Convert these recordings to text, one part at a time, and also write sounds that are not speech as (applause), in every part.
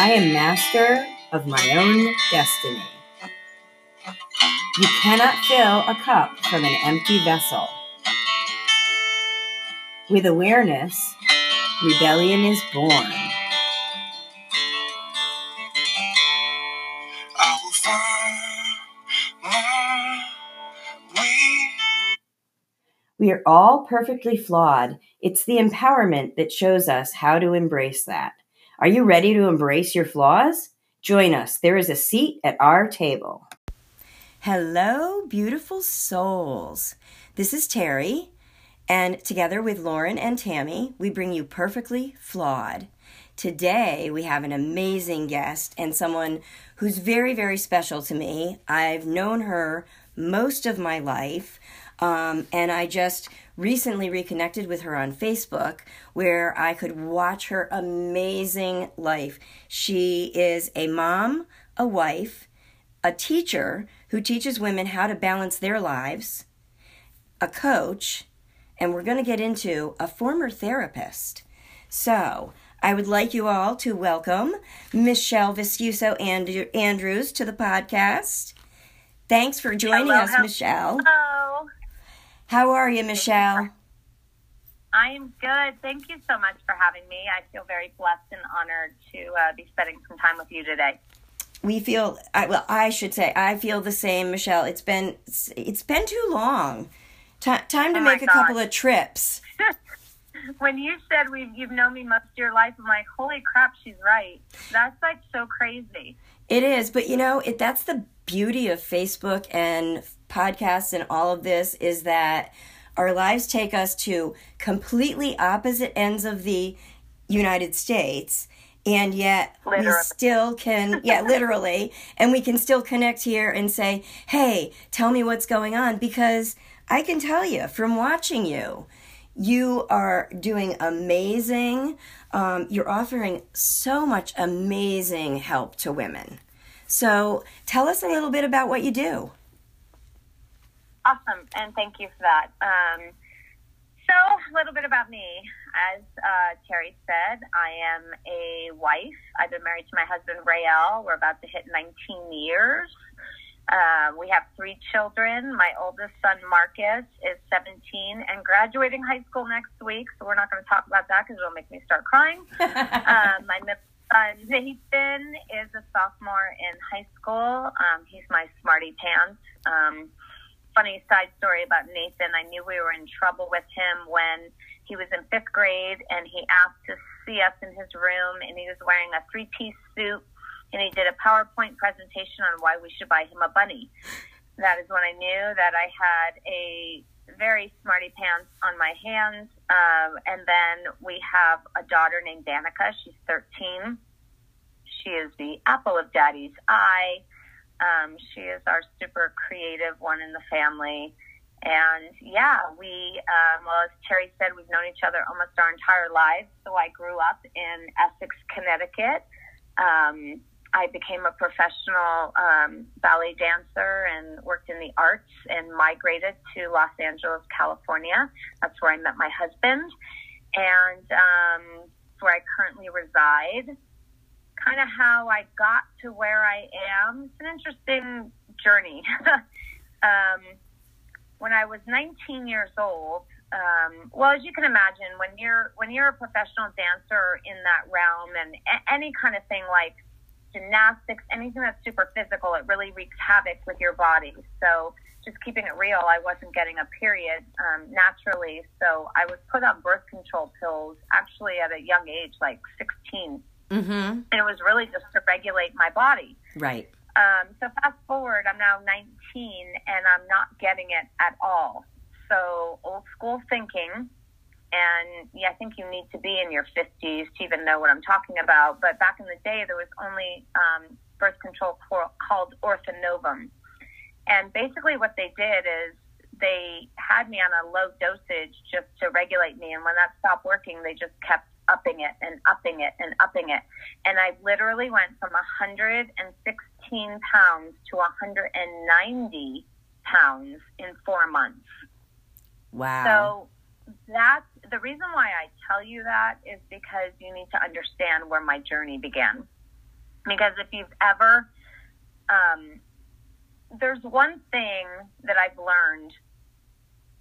I am master of my own destiny. You cannot fill a cup from an empty vessel. With awareness, rebellion is born. I will find my way. We are all perfectly flawed. It's the empowerment that shows us how to embrace that. Are you ready to embrace your flaws? Join us. There is a seat at our table. Hello, beautiful souls. This is Terry, and together with Lauren and Tammy, we bring you Perfectly Flawed. Today, we have an amazing guest and someone who's very, very special to me. I've known her most of my life, um, and I just recently reconnected with her on Facebook where I could watch her amazing life. She is a mom, a wife, a teacher who teaches women how to balance their lives, a coach, and we're going to get into a former therapist. So, I would like you all to welcome Michelle Viscuso and- Andrews to the podcast. Thanks for joining Hello, us. Michelle. Hello. How are you, Michelle? I am good. Thank you so much for having me. I feel very blessed and honored to uh, be spending some time with you today. we feel I, well i should say i feel the same michelle it's been it's been too long Ti time to Oh make a couple of trips (laughs) when you said we've, you've known me most of your life, I'm like, holy crap, she's right. That's like so crazy. it is but you know it that's the beauty of facebook and podcasts and all of this is that our lives take us to completely opposite ends of the united states and yet we still can yeah (laughs) literally and we can still connect here and say hey tell me what's going on because i can tell you from watching you you are doing amazing. Um, you're offering so much amazing help to women. So tell us a little bit about what you do Awesome, and thank you for that. Um, so, a little bit about me. As uh, Terry said, I am a wife. I've been married to my husband, Rael. We're about to hit 19 years. Uh, we have three children. My oldest son, Marcus, is 17 and graduating high school next week. So, we're not going to talk about that because it'll make me start crying. (laughs) um, my middle son, Nathan, is a sophomore in high school. Um, he's my smarty pants. Um, funny side story about Nathan. I knew we were in trouble with him when he was in fifth grade and he asked to see us in his room and he was wearing a three piece suit and he did a PowerPoint presentation on why we should buy him a bunny. That is when I knew that I had a very smarty pants on my hands. Um, and then we have a daughter named Danica. She's 13. She is the apple of daddy's eye. Um, she is our super creative one in the family. And yeah, we, um, well, as Terry said, we've known each other almost our entire lives. So I grew up in Essex, Connecticut. Um, I became a professional um, ballet dancer and worked in the arts and migrated to Los Angeles, California. That's where I met my husband. And um, where I currently reside kind of how I got to where I am. It's an interesting journey. (laughs) um, when I was 19 years old, um, well, as you can imagine, when you're when you're a professional dancer in that realm and a- any kind of thing like gymnastics, anything that's super physical, it really wreaks havoc with your body. So, just keeping it real, I wasn't getting a period um, naturally, so I was put on birth control pills actually at a young age, like 16 mm-hmm and it was really just to regulate my body. right Um, so fast forward, I'm now 19 and I'm not getting it at all. So old school thinking, and yeah, I think you need to be in your 50s to even know what I'm talking about. But back in the day, there was only um, birth control cor- called Ortho-Novum, and basically what they did is they had me on a low dosage just to regulate me, and when that stopped working, they just kept upping it and upping it and upping it. And I literally went from 116 pounds to 190 pounds in four months. wow So that's the reason why I tell you that is because you need to understand where my journey began. Because if you've ever, um, there's one thing that I've learned.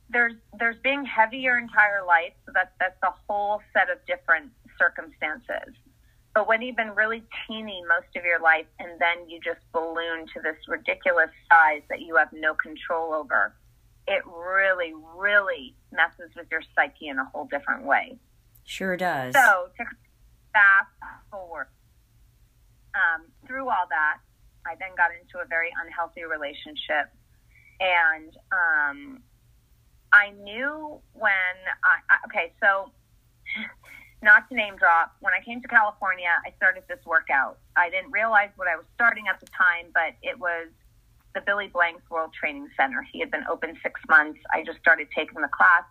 There's there's being heavy your entire life, so that's that's a whole set of different circumstances. But when you've been really teeny most of your life and then you just balloon to this ridiculous size that you have no control over, it really, really messes with your psyche in a whole different way. Sure does. So to fast forward, um, through all that, I then got into a very unhealthy relationship. And um, I knew when I, I, okay, so not to name drop, when I came to California, I started this workout. I didn't realize what I was starting at the time, but it was the Billy Blanks World Training Center. He had been open six months. I just started taking the class.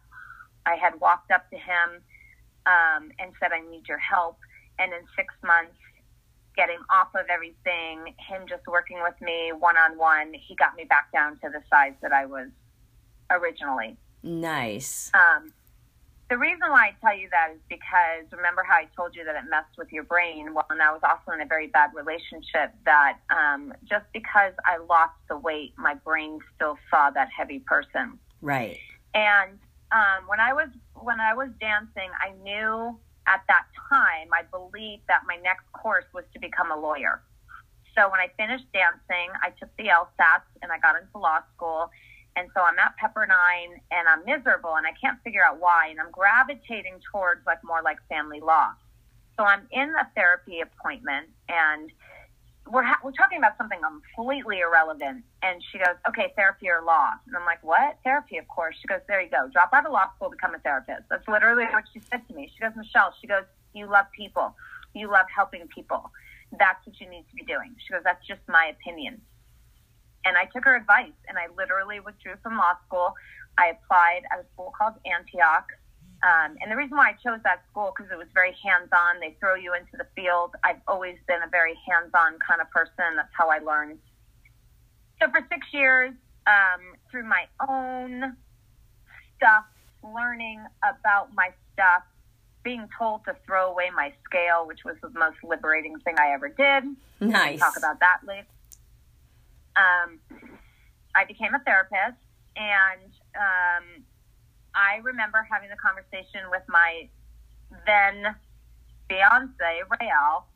I had walked up to him um, and said, I need your help. And in six months, getting off of everything, him just working with me one on one, he got me back down to the size that I was originally. Nice. Um, the reason why I tell you that is because remember how I told you that it messed with your brain? Well, and I was also in a very bad relationship that um, just because I lost the weight, my brain still saw that heavy person. Right. And um, when I was when I was dancing, I knew at that time I believed that my next course was to become a lawyer. So when I finished dancing, I took the LSATs and I got into law school. And so I'm at Pepperdine and I'm miserable and I can't figure out why. And I'm gravitating towards like more like family law. So I'm in a therapy appointment and we're, ha- we're talking about something completely irrelevant. And she goes, okay, therapy or law. And I'm like, what? Therapy, of course. She goes, there you go. Drop out of law school, become a therapist. That's literally what she said to me. She goes, Michelle, she goes, you love people. You love helping people. That's what you need to be doing. She goes, that's just my opinion. And I took her advice and I literally withdrew from law school. I applied at a school called Antioch. Um, and the reason why I chose that school because it was very hands-on. They throw you into the field. I've always been a very hands-on kind of person. That's how I learned. So for six years, um, through my own stuff, learning about my stuff, being told to throw away my scale, which was the most liberating thing I ever did. Nice. We'll talk about that later. Um, I became a therapist, and um, I remember having the conversation with my then fiance, Rael,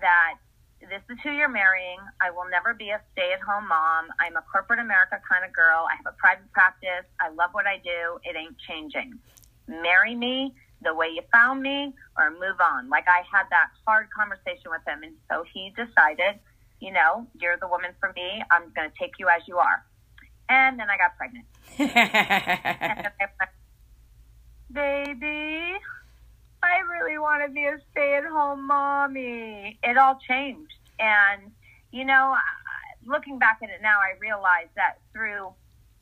that this is who you're marrying. I will never be a stay at home mom. I'm a corporate America kind of girl. I have a private practice. I love what I do. It ain't changing. Marry me the way you found me or move on. Like I had that hard conversation with him. And so he decided, you know, you're the woman for me. I'm going to take you as you are. And then I got pregnant. (laughs) Baby, I really want to be a stay at home mommy. It all changed. And, you know, looking back at it now, I realize that through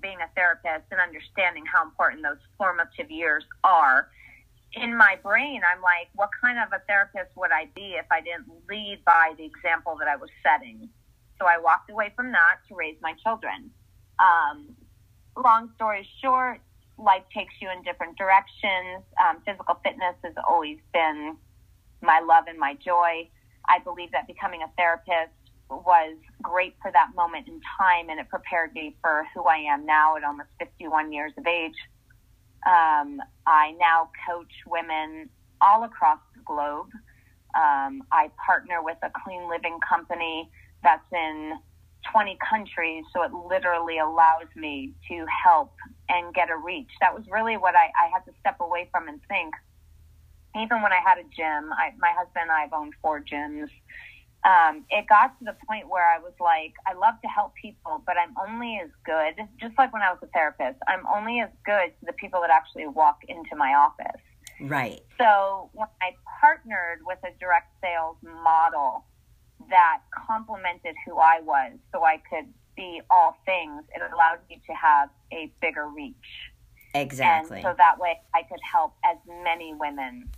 being a therapist and understanding how important those formative years are, in my brain, I'm like, what kind of a therapist would I be if I didn't lead by the example that I was setting? So I walked away from that to raise my children. Um, long story short, life takes you in different directions. Um, physical fitness has always been my love and my joy. I believe that becoming a therapist was great for that moment in time and it prepared me for who I am now at almost 51 years of age. Um, I now coach women all across the globe. Um, I partner with a clean living company that's in 20 countries, so it literally allows me to help and get a reach. That was really what I, I had to step away from and think. Even when I had a gym, I, my husband and I have owned four gyms. Um, it got to the point where I was like, I love to help people, but I'm only as good, just like when I was a therapist, I'm only as good to the people that actually walk into my office. Right. So when I partnered with a direct sales model that complemented who I was so I could be all things, it allowed me to have a bigger reach. Exactly. And so that way I could help as many women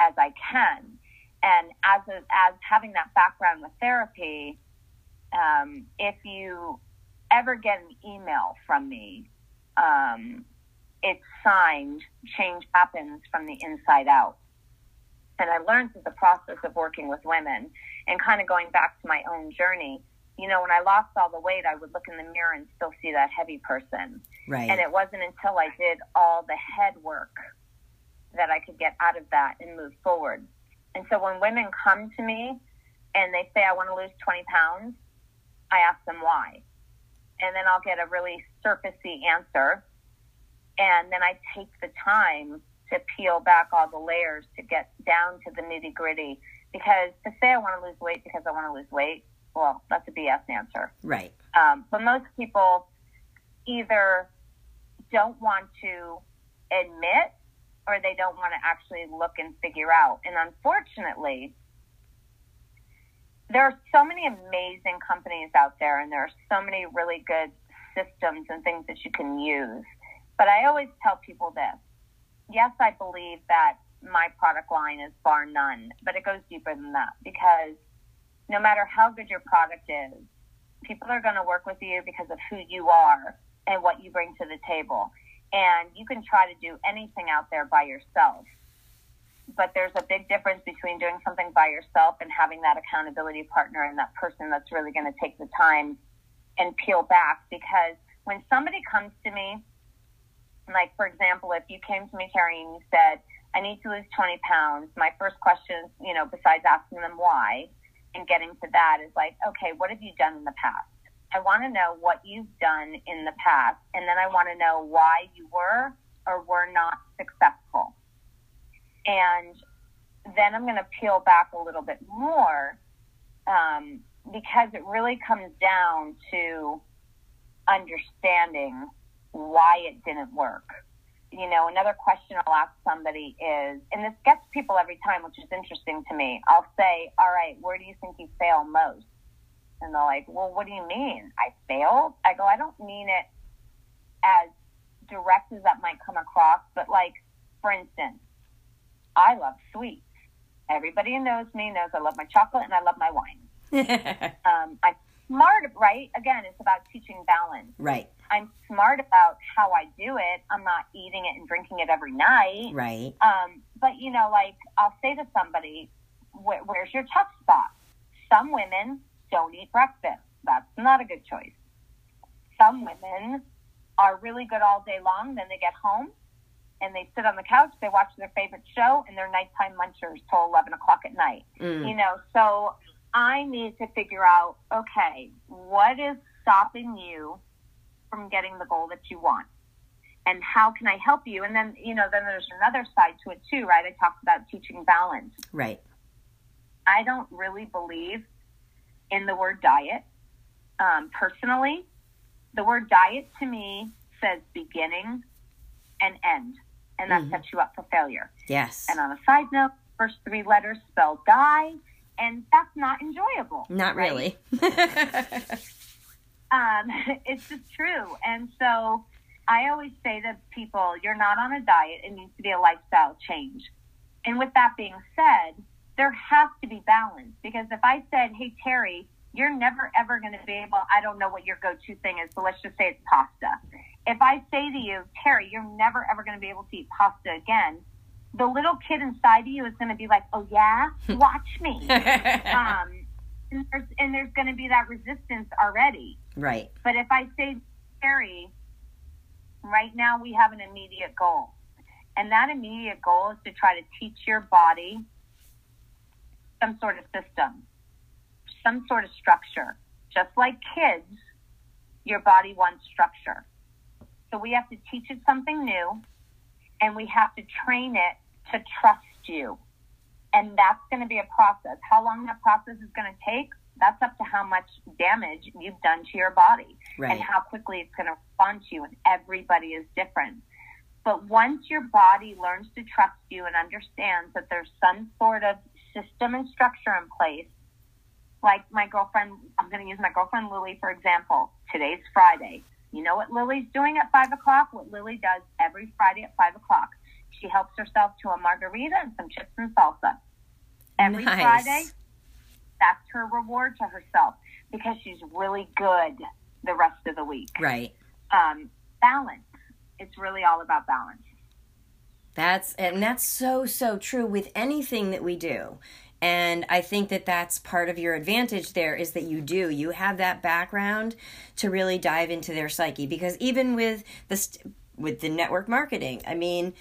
as I can. And as a, as having that background with therapy, um, if you ever get an email from me, um, it's signed "Change Happens from the Inside Out." and I learned through the process of working with women and kind of going back to my own journey. You know, when I lost all the weight, I would look in the mirror and still see that heavy person. Right. And it wasn't until I did all the head work that I could get out of that and move forward. And so when women come to me and they say, I want to lose 20 pounds, I ask them why. And then I'll get a really surfacey answer. And then I take the time to peel back all the layers to get down to the nitty gritty. Because to say I want to lose weight because I want to lose weight, well, that's a BS answer. Right. Um, but most people either don't want to admit or they don't want to actually look and figure out. And unfortunately, there are so many amazing companies out there and there are so many really good systems and things that you can use. But I always tell people this. Yes, I believe that my product line is bar none, but it goes deeper than that because no matter how good your product is, people are going to work with you because of who you are and what you bring to the table. And you can try to do anything out there by yourself. But there's a big difference between doing something by yourself and having that accountability partner and that person that's really going to take the time and peel back. Because when somebody comes to me, like for example, if you came to me, Terry, and you said, I need to lose 20 pounds, my first question, you know, besides asking them why and getting to that is like, okay, what have you done in the past? I want to know what you've done in the past, and then I want to know why you were or were not successful. And then I'm going to peel back a little bit more um, because it really comes down to understanding why it didn't work. You know, another question I'll ask somebody is, and this gets people every time, which is interesting to me. I'll say, All right, where do you think you fail most? And they're like, Well, what do you mean? I failed? I go, I don't mean it as direct as that might come across, but like, for instance, I love sweets. Everybody who knows me knows I love my chocolate and I love my wine. (laughs) um, I'm smart, right? Again, it's about teaching balance. right. I'm smart about how I do it. I'm not eating it and drinking it every night. Right. Um, but you know, like I'll say to somebody, "Where's your tough spot?" Some women don't eat breakfast. That's not a good choice. Some women are really good all day long. Then they get home and they sit on the couch. They watch their favorite show and they're nighttime munchers till eleven o'clock at night. Mm. You know, so I need to figure out, okay, what is stopping you from getting the goal that you want? And how can I help you? And then, you know, then there's another side to it too, right? I talked about teaching balance. Right. I don't really believe in the word diet. Um, personally, the word diet to me says beginning and end, and that Mhm. sets you up for failure. Yes. And on a side note, first three letters spell die, and that's not enjoyable. Not right? really. (laughs) Um, (laughs) it's just true. And so I always say to people, you're not on a diet. It needs to be a lifestyle change. And with that being said, there has to be balance because if I said, hey, Terry, you're never ever going to be able, I don't know what your go to thing is, but let's just say it's pasta. If I say to you, Terry, you're never ever going to be able to eat pasta again, the little kid inside of you is going to be like, oh, yeah, (laughs) watch me. (laughs) um, and there's, and there's going to be that resistance already. right. But if I say, Terry, right now we have an immediate goal. And that immediate goal is to try to teach your body some sort of system, some sort of structure. Just like kids, your body wants structure. So we have to teach it something new and we have to train it to trust you. And that's going to be a process. How long that process is going to take, that's up to how much damage you've done to your body Right. and how quickly it's going to respond to you. And everybody is different. But once your body learns to trust you and understands that there's some sort of system and structure in place, like my girlfriend, I'm going to use my girlfriend Lily, for example. Today's Friday. You know what Lily's doing at five o'clock? What Lily does every Friday at five o'clock. She helps herself to a margarita and some chips and salsa. Every Nice. Friday, that's her reward to herself because she's really good the rest of the week. Right. Um, balance. It's really all about balance. That's and that's so so true with anything that we do. And I think that that's part of your advantage there is that you do. You have that background to really dive into their psyche because even with the st- with the network marketing, I mean,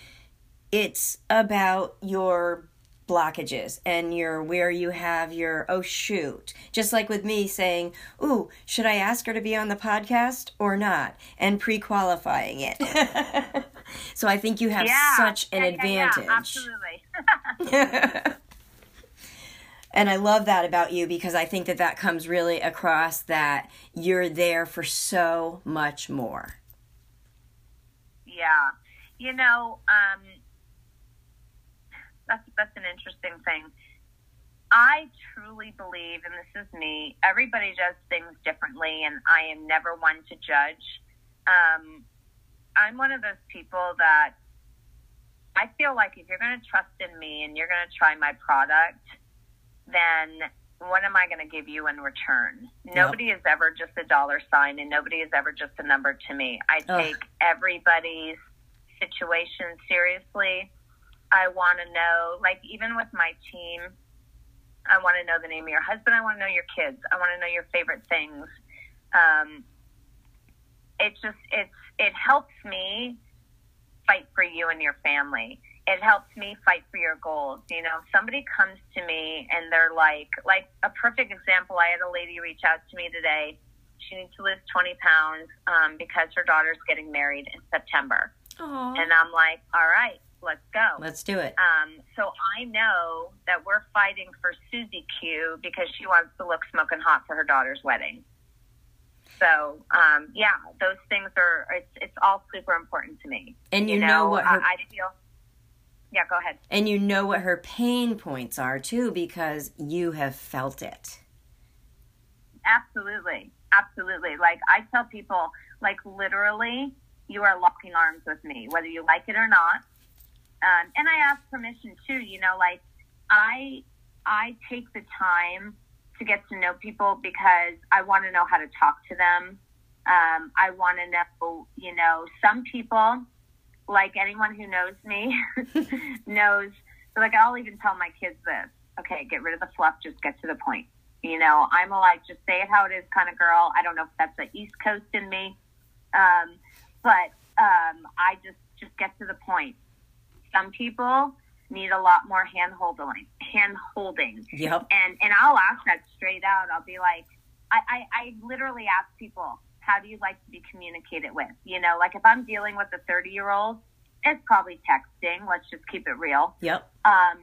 it's about your blockages and your where you have your oh shoot just like with me saying ooh should i ask her to be on the podcast or not and pre-qualifying it (laughs) so i think you have Yeah. such an Yeah, advantage yeah, absolutely. (laughs) and I love that about you because I think that that comes really across that you're there for so much more. Yeah. You know, um, that's that's an interesting thing. I truly believe, and this is me, everybody does things differently, and I am never one to judge. Um, I'm one of those people that I feel like if you're going to trust in me and you're going to try my product, then what am I going to give you in return? Nobody is ever just a dollar sign, and nobody is ever just a number to me. I Ugh. take everybody's situation seriously. I want to know, like, even with my team, I want to know the name of your husband. I want to know your kids. I want to know your favorite things. Um, it just it's it helps me fight for you and your family. It helps me fight for your goals. You know, if somebody comes to me and they're like, like a perfect example. I had a lady reach out to me today. She needs to lose 20 pounds um, because her daughter's getting married in September. Oh, And I'm like, all right, let's go. let's do it. Um, so I know that we're fighting for Susie Q because she wants to look smoking hot for her daughter's wedding. So um, yeah, those things are it's it's all super important to me. And you know what her- I, I feel. Yeah, go ahead. And you know what her pain points are too because you have felt it. Absolutely, absolutely. Like I tell people, like literally, you are locking arms with me, whether you like it or not. Um, and I ask permission too. You know, like I I take the time to get to know people because I want to know how to talk to them. Um, I want to know, you know, some people, like anyone who knows me, (laughs) knows. Like I'll even tell my kids this. Okay, get rid of the fluff. Just get to the point. You know, I'm a like just say it how it is kind of girl. I don't know if that's the East Coast in me, um, but um, I just just get to the point. Some people need a lot more hand holding, hand holding, Yep. and and I'll ask that straight out. I'll be like, I, I I literally ask people, how do you like to be communicated with? You know, like if I'm dealing with a 30 year old, it's probably texting. Let's just keep it real. Yep. Um,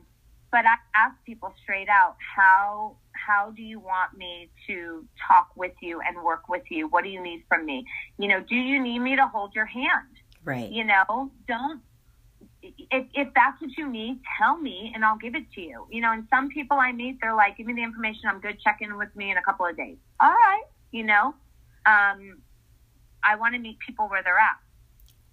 but I ask people straight out, how how do you want me to talk with you and work with you? What do you need from me? You know, do you need me to hold your hand? Right. You know, don't if if that's what you need, tell me and I'll give it to you. You know, and some people I meet, they're like, give me the information. I'm good. Check in with me in a couple of days. All right. You know, um, I want to meet people where they're at.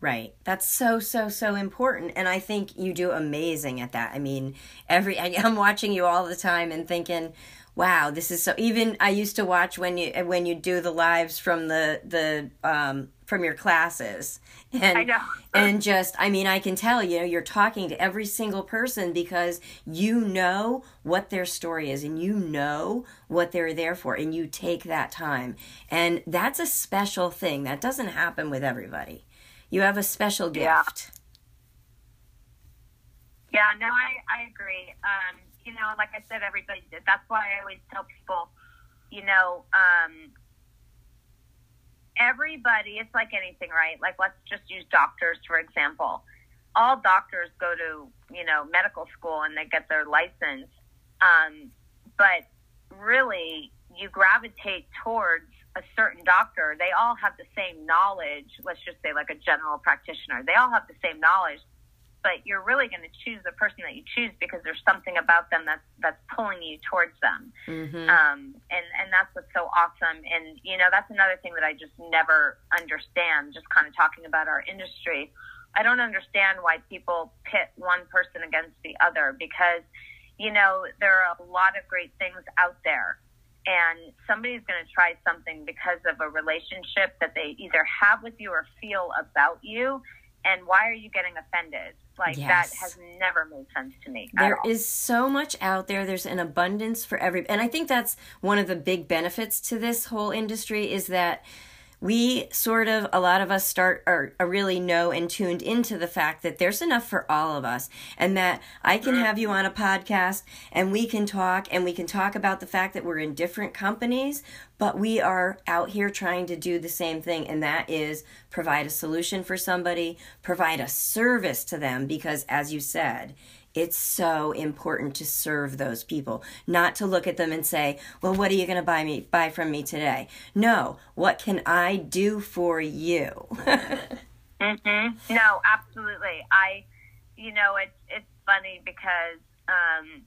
Right. That's so so so important and I think you do amazing at that. I mean, every I, (laughs) I'm watching you all the time and thinking, "Wow, this is so even I used to watch when you when you do the lives from the the um from your classes. And I know. and just I mean, I can tell, you know, you're talking to every single person because you know what their story is and you know what they're there for and you take that time. And that's a special thing. That doesn't happen with everybody. You have a special gift. Yeah. Yeah, no, I, I agree. Um, you know, like I said, everybody did. That's why I always tell people, you know, um, everybody, it's like anything, right? Like, let's just use doctors, for example. All doctors go to, you know, medical school and they get their license. Um, but really, you gravitate towards a certain doctor. They all have the same knowledge. Let's just say, like a general practitioner. They all have the same knowledge but you're really going to choose the person that you choose because there's something about them that's that's pulling you towards them. Mhm. Um, and and that's what's so awesome. And you know, that's another thing that I just never understand. Just kind of talking about our industry, I don't understand why people pit one person against the other because you know there are a lot of great things out there. And somebody's going to try something because of a relationship that they either have with you or feel about you. And why are you getting offended? Like Yes. that has never made sense to me. There is so much out there. There's an abundance for every, and I think that's one of the big benefits to this whole industry is that we sort of a lot of us start are, are really know and tuned into the fact that there's enough for all of us and that i can have you on a podcast and we can talk and we can talk about the fact that we're in different companies but we are out here trying to do the same thing. And that is provide a solution for somebody provide a service to them because as you said it's so important to serve those people not to look at them and say well what are you going to buy me buy from me today no what can i do for you (laughs) hmm No, absolutely. I, you know, it's it's funny because um,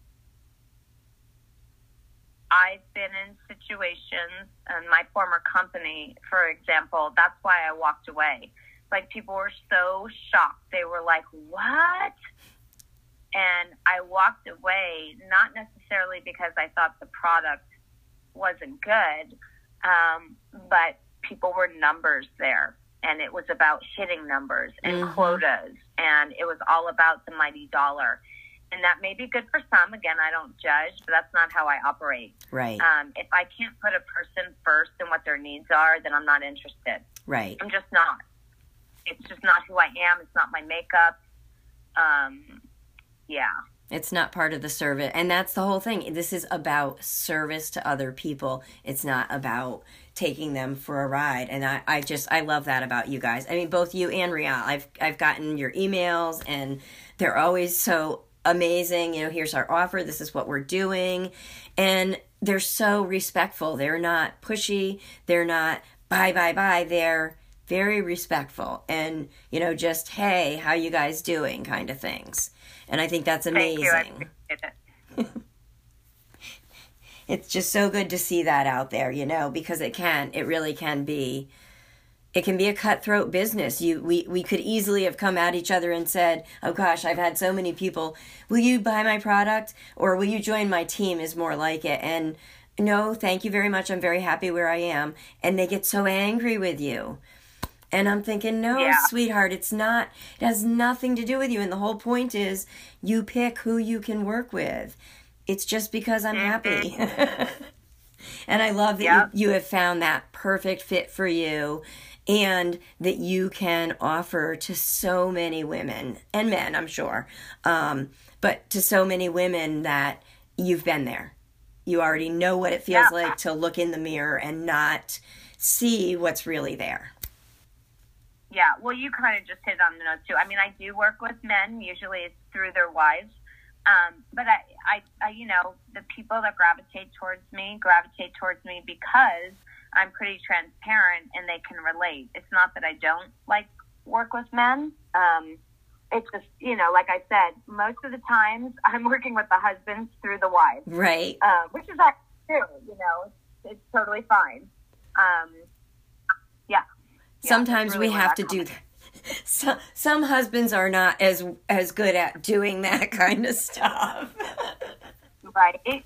I've been in situations, and my former company, for example, that's why I walked away. Like people were so shocked; they were like, "What?" And I walked away not necessarily because I thought the product wasn't good, um, but people were numbers there and it was about hitting numbers and Mhm. quotas and it was all about the mighty dollar. And that may be good for some. Again i don't judge but that's not how i operate. Right. Um, if i can't put a person first and what their needs are then i'm not interested. Right. I'm just not. It's just not who i am. It's not my makeup. Um, yeah It's not part of the service. And that's the whole thing. This is about service to other people. It's not about taking them for a ride. And I, I just I love that about you guys. I mean both you and Rael. I've I've gotten your emails and they're always so amazing. You know, here's our offer, this is what we're doing. And they're so respectful. They're not pushy. They're not bye bye bye. They're very respectful and you know just hey how you guys doing kind of things and i think that's thank you amazing it (laughs) it's just so good to see that out there, you know, because it can, it really can be, it can be a cutthroat business. You, we, we could easily have come at each other and said, "Oh gosh, I've had so many people. Will you buy my product or will you join my team?" Is more like it. And no, thank you very much. I'm very happy where I am. And they get so angry with you. And I'm thinking, no, Yeah. sweetheart, it's not, it has nothing to do with you. And the whole point is you pick who you can work with. It's just because I'm happy. (laughs) and I love that Yep. you, you have found that perfect fit for you and that you can offer to so many women and men, I'm sure, um, but to so many women that you've been there. You already know what it feels Yeah. like to look in the mirror and not see what's really there. Yeah, well, you kind of just hit on the note too. I mean, I do work with men. Usually, it's through their wives. Um, but I, I, I, you know, the people that gravitate towards me gravitate towards me because I'm pretty transparent and they can relate. It's not that I don't like work with men. Um, it's just, you know, like I said, most of the times (laughs) I'm working with the husbands through the wives Right. uh, which is actually true. You know, it's, it's totally fine. Um. Yeah, Sometimes really we have to do that. (laughs) Some, some husbands are not as as good at doing that (laughs) kind of stuff. (laughs) Right.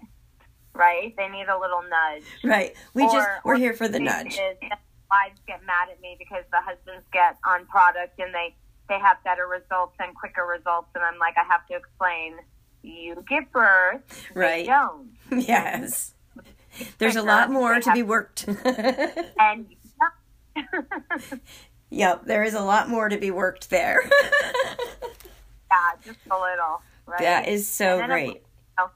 Right. They need a little nudge. right. We just we're here for the nudge. Wives get mad at me because the husbands get on product and they they have better results and quicker results, and I'm like, I have to explain. You give birth, Right. don't, Yes. There's a lot more to be worked. and (laughs) yep, there is a lot more to be worked there. (laughs) yeah, just a little. Right. that is so then, of great. know,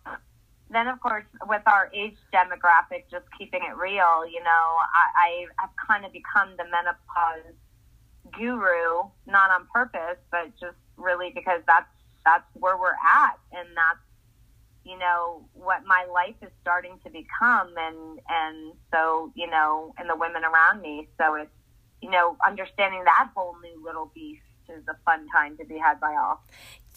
then of course with our age demographic just keeping it real you know i, I have kind of become the menopause guru not on purpose but just really because that's that's where we're at and that's you know what my life is starting to become and and so you know and the women around me so it's you know understanding that whole new little beast is a fun time to be had by all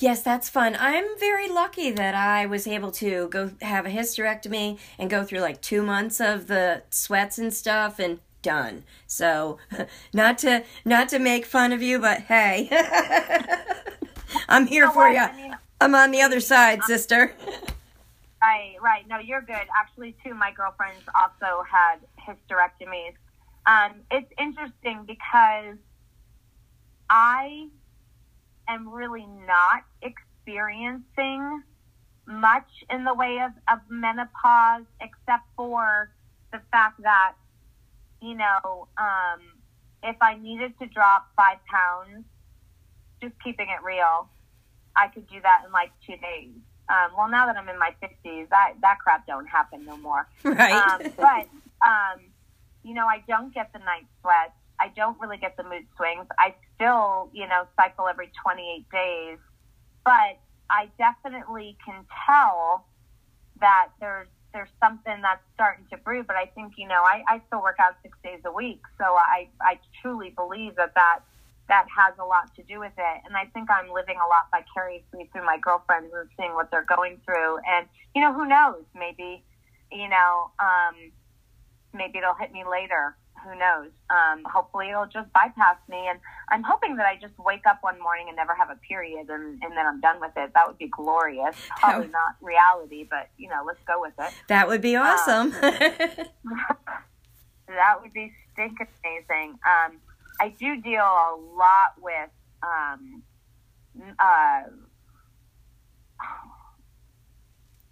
Yes, that's fun. I'm very lucky that I was able to go have a hysterectomy and go through like two months of the sweats and stuff and done. So, (laughs) not to not to make fun of you, but hey, (laughs) I'm here know for what? you. I mean- I'm on the other side, sister. (laughs) Right, right. No, you're good. Actually, two my girlfriends also had hysterectomies. Um, it's interesting because I am really not experiencing much in the way of, of menopause, except for the fact that, you know, um, if I needed to drop five pounds, just keeping it real, I could do that in like two days. Um, well, now that I'm in my 50s, that, that crap don't happen no more. (laughs) Right. Um, but, um, you know, I don't get the night sweats. I don't really get the mood swings. I still, you know, cycle every 28 days. But I definitely can tell that there's there's something that's starting to brew. But I think, you know, I, I still work out six days a week. So I, I truly believe that that that has a lot to do with it. And I think I'm living a lot vicariously through my girlfriends and seeing what they're going through. And, you know, who knows? Maybe, you know, um, maybe it'll hit me later. Who knows? Um, hopefully it'll just bypass me. And I'm hoping that I just wake up one morning and never have a period and, and then I'm done with it. That would be glorious. Probably Oh. not reality, but, you know, let's go with it. that would be awesome. (laughs) (laughs) that would be stinking amazing. Um, I do deal a lot with um, uh,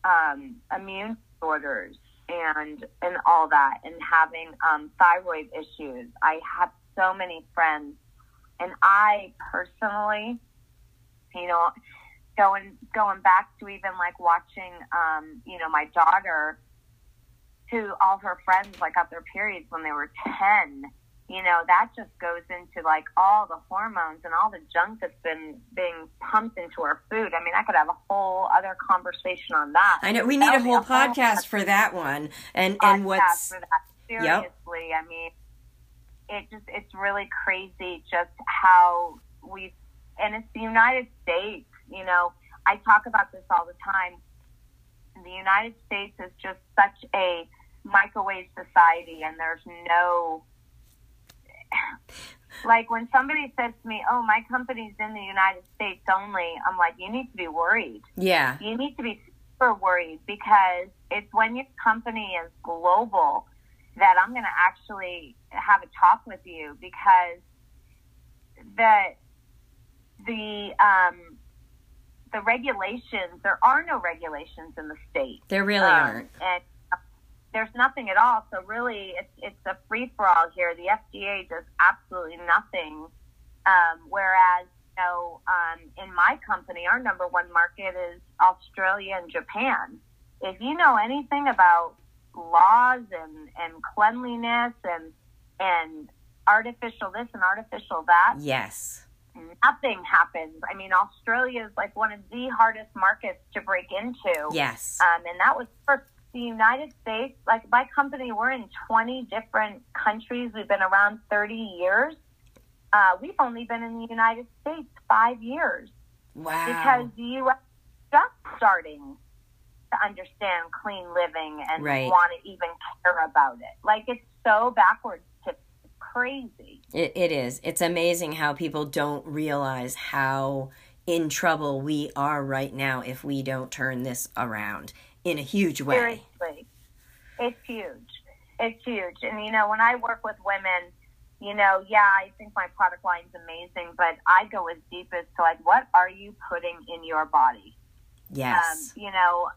(sighs) um, immune disorders and and all that, and having um, thyroid issues. I have so many friends, and I personally, you know, going going back to even like watching, um, you know, my daughter who all her friends like got their periods when they were 10 you know that just goes into like all the hormones and all the junk that's been being pumped into our food. I mean i could have a whole other conversation on that. I know we need a would be whole podcast for that one. And and what's for that. seriously i mean it just it's really crazy just how we and it's the united states you know. I talk about this all the time. The united states is just such a microwave society and there's no like when somebody says to me oh my company's in the united states only i'm like you need to be worried yeah. you need to be super worried because it's when your company is global that I'm going to actually have a talk with you because the the um, the regulations there are no regulations in the state. There really Um, aren't. and there's nothing at all. So really, it's it's a free for all here. The FDA does absolutely nothing. Um, whereas, you know, um, in my company, our number one market is Australia and Japan. If you know anything about laws and, and cleanliness and and artificial this and artificial that, Yes. nothing happens. I mean, Australia is like one of the hardest markets to break into. Yes. Um, and that was for the United States. Like my company, we're in 20 different countries. We've been around 30 years. Uh, we've only been in the United States five years Wow. because the U.S. is just starting to understand clean living and Right. want to even care about it. Like it's so backwards to crazy. It, it is. It's amazing how people don't realize how in trouble we are right now if we don't turn this around in a huge way. Seriously. It's huge. It's huge. And, you know, when I work with women, you know, yeah, I think my product line's amazing, but I go as deep as to, like, what are you putting in your body? Yes. Um, you know,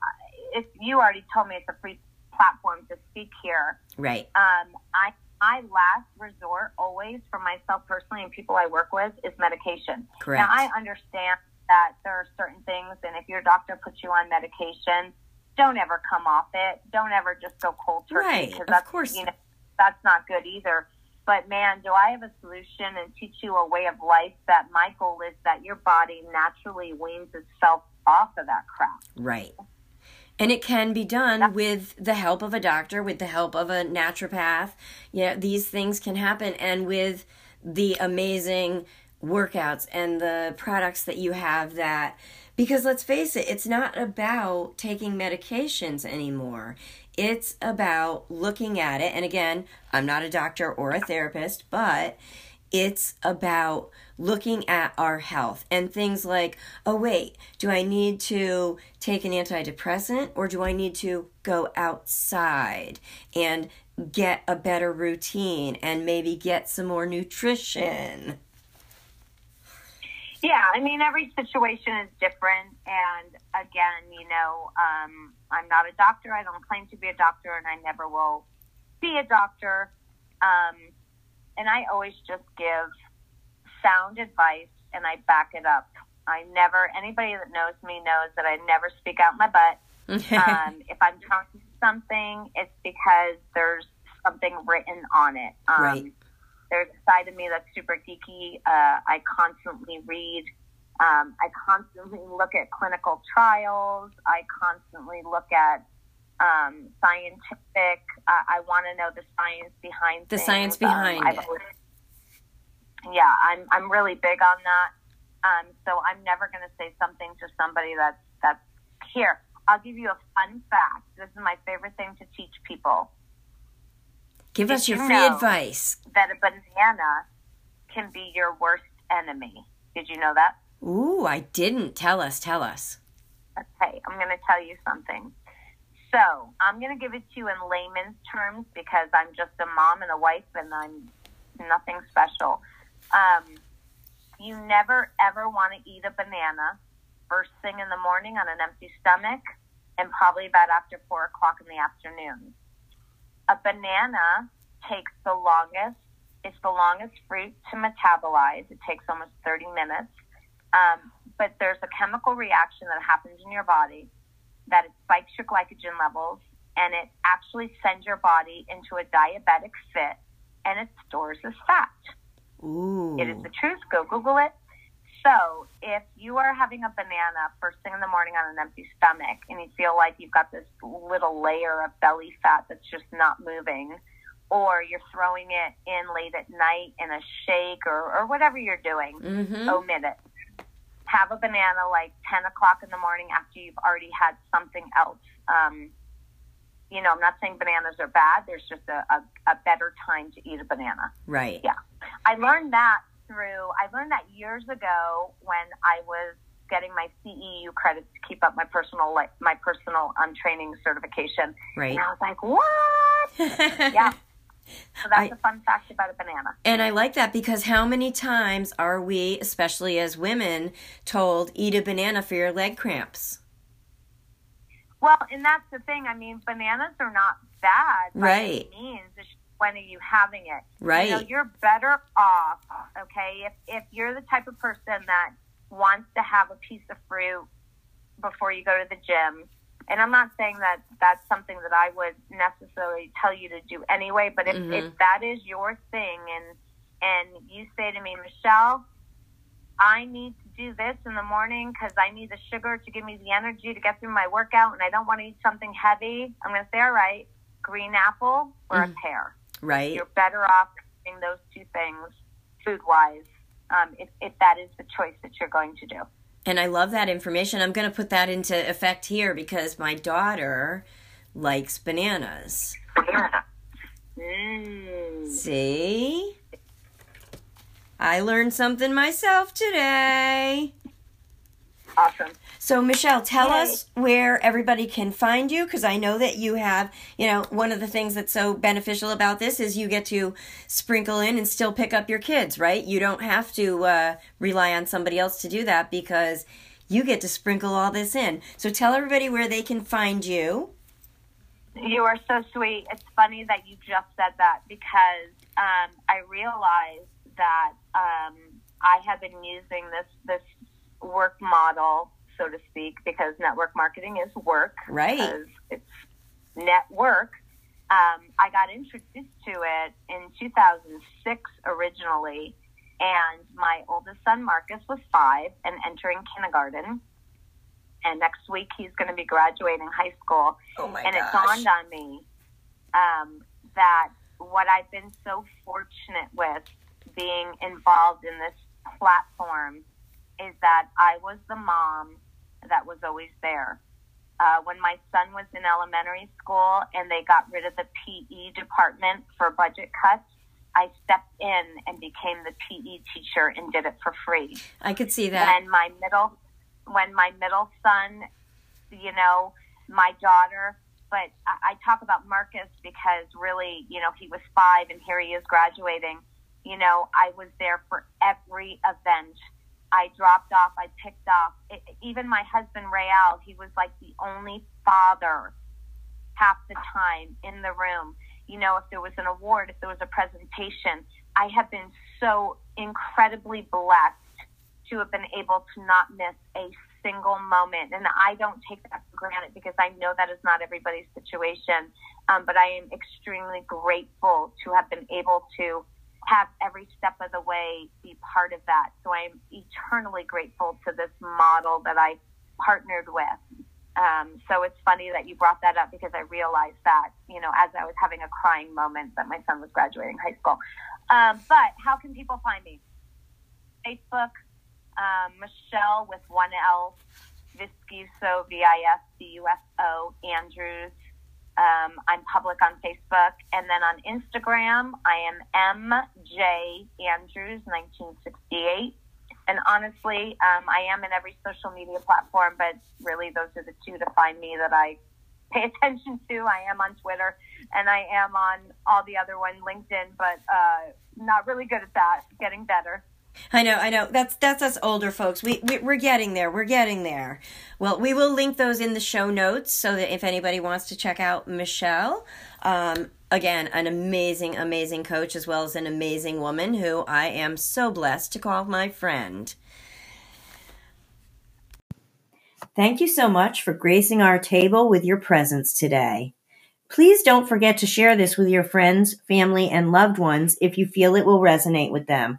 if you already told me it's a free platform to speak here, right. um, I my last resort always for myself personally and people I work with is medication. Correct. Now I understand that there are certain things, and if your doctor puts you on medication, don't ever come off it. Don't ever just go cold turkey Right, because of that's course. you know that's not good either. But man, do I have a solution and teach you a way of life that my goal is that your body naturally weans itself off of that crap. Right. And it can be done with the help of a doctor, with the help of a naturopath. Yeah, these things can happen and with the amazing workouts and the products that you have that because let's face it, it's not about taking medications anymore. It's about looking at it and again, I'm not a doctor or a therapist, but it's about looking at our health and things like, oh, wait, do I need to take an antidepressant or do I need to go outside and get a better routine and maybe get some more nutrition? Yeah, I mean, every situation is different. And again, you know, um, I'm not a doctor. I don't claim to be a doctor, and I never will be a doctor. Um, and I always just give sound advice and I back it up. I never, anybody that knows me knows that I never speak out my butt. (laughs) um, if I'm talking something, it's because there's something written on it. Um, Right. There's a side of me that's super geeky. Uh, I constantly read. Um, I constantly look at clinical trials. I constantly look at um, scientific. Uh, I want to know the science behind The things. science Um, behind I've it. always- yeah, I'm I'm really big on that. Um, so I'm never going to say something to somebody that's that's here. I'll give you a fun fact. This is my favorite thing to teach people. Give Did us your you free advice. That a banana can be your worst enemy. Did you know that? Ooh, I didn't. Tell us, tell us. Okay, I'm going to tell you something. So I'm going to give it to you in layman's terms because I'm just a mom and a wife and I'm nothing special. Um, you never ever want to eat a banana first thing in the morning on an empty stomach and probably about after four o'clock in the afternoon. A banana takes the longest, it's the longest fruit to metabolize. It takes almost 30 minutes. Um, but there's a chemical reaction that happens in your body that it spikes your glycogen levels and it actually sends your body into a diabetic fit and it stores as fat. Ooh. It is the truth. Go Google it. So, if you are having a banana first thing in the morning on an empty stomach and you feel like you've got this little layer of belly fat that's just not moving, or you're throwing it in late at night in a shake or, or whatever you're doing, Mm-hmm. omit it. Have a banana like 10 o'clock in the morning after you've already had something else. Um, you know, I'm not saying bananas are bad. There's just a, a, a better time to eat a banana. Right. Yeah. I learned that through, I learned that years ago when I was getting my CEU credits to keep up my personal, li- my personal um, training certification. Right. And I was like, what? (laughs) Yeah. So that's I- a fun fact about a banana. And I like that because how many times are we, especially as women, told eat a banana for your leg cramps? Well, and that's the thing. I mean, bananas are not bad by Right. any means. When are you having it? Right. You know, you're better off, okay, if if you're the type of person that wants to have a piece of fruit before you go to the gym. And I'm not saying that that's something that I would necessarily tell you to do anyway, but if, Mhm. if that is your thing and and you say to me, Michelle, I need to do this in the morning because I need the sugar to give me the energy to get through my workout and I don't want to eat something heavy. I'm going to say, all right, green apple or Mhm. a pear. Right. You're better off doing those two things food wise um, if, if that is the choice that you're going to do. And I love that information. I'm going to put that into effect here because my daughter likes bananas. Mm. See? I learned something myself today. Awesome. So, Michelle, tell Yay. us where everybody can find you because I know that you have, you know, one of the things that's so beneficial about this is you get to sprinkle in and still pick up your kids, right? You don't have to uh, rely on somebody else to do that because you get to sprinkle all this in. So, tell everybody where they can find you. You are so sweet. It's funny that you just said that because um, I realized that um, I have been using this this work model, so to speak, because network marketing is work. Right. Because it's network. Um, I got introduced to it in 2006 originally, and my oldest son Marcus was five and entering kindergarten. And next week he's going to be graduating high school Oh my and it dawned on me um, that what I've been so fortunate with being involved in this platform is that I was the mom that was always there. Uh, when my son was in elementary school and they got rid of the PE department for budget cuts, I stepped in and became the PE teacher and did it for free I could see that. when my middle when my middle son you know my daughter but I, I talk about marcus because really you know he was five and here he is graduating you know i was there for every event I dropped off, I picked up. It, even my husband, Rael, he was like the only father half the time in the room. You know, if there was an award, if there was a presentation, I have been so incredibly blessed to have been able to not miss a single moment. And I don't take that for granted because I know that is not everybody's situation. Um, but I am extremely grateful to have been able to have every step of the way be part of that. So I'm eternally grateful to this model that I partnered with. Um, so it's funny that you brought that up because I realized that, you know, as I was having a crying moment that my son was graduating high school. Um, but how can people find me? Facebook, um, Michelle with one L, Viscuso, V I S C U S O, Andrews. Um, I'm public on Facebook. And then on Instagram, I am MJ Andrews, 1968. And honestly, um, I am in every social media platform, but really those are the two to find me that I pay (laughs) attention to. I am on Twitter and I am on all the other one, LinkedIn, but uh, not really good at that. Getting better. I know, I know. That's that's us older folks. We, we we're getting there. We're getting there. Well, we will link those in the show notes so that if anybody wants to check out Michelle, um, again, an amazing, amazing coach as well as an amazing woman who I am so blessed to call my friend. Thank you so much for gracing our table with your presence today. Please don't forget to share this with your friends, family, and loved ones if you feel it will resonate with them.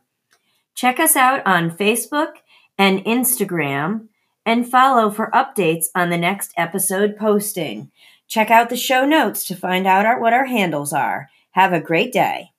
Check us out on Facebook and Instagram and follow for updates on the next episode posting. Check out the show notes to find out our, what our handles are. Have a great day.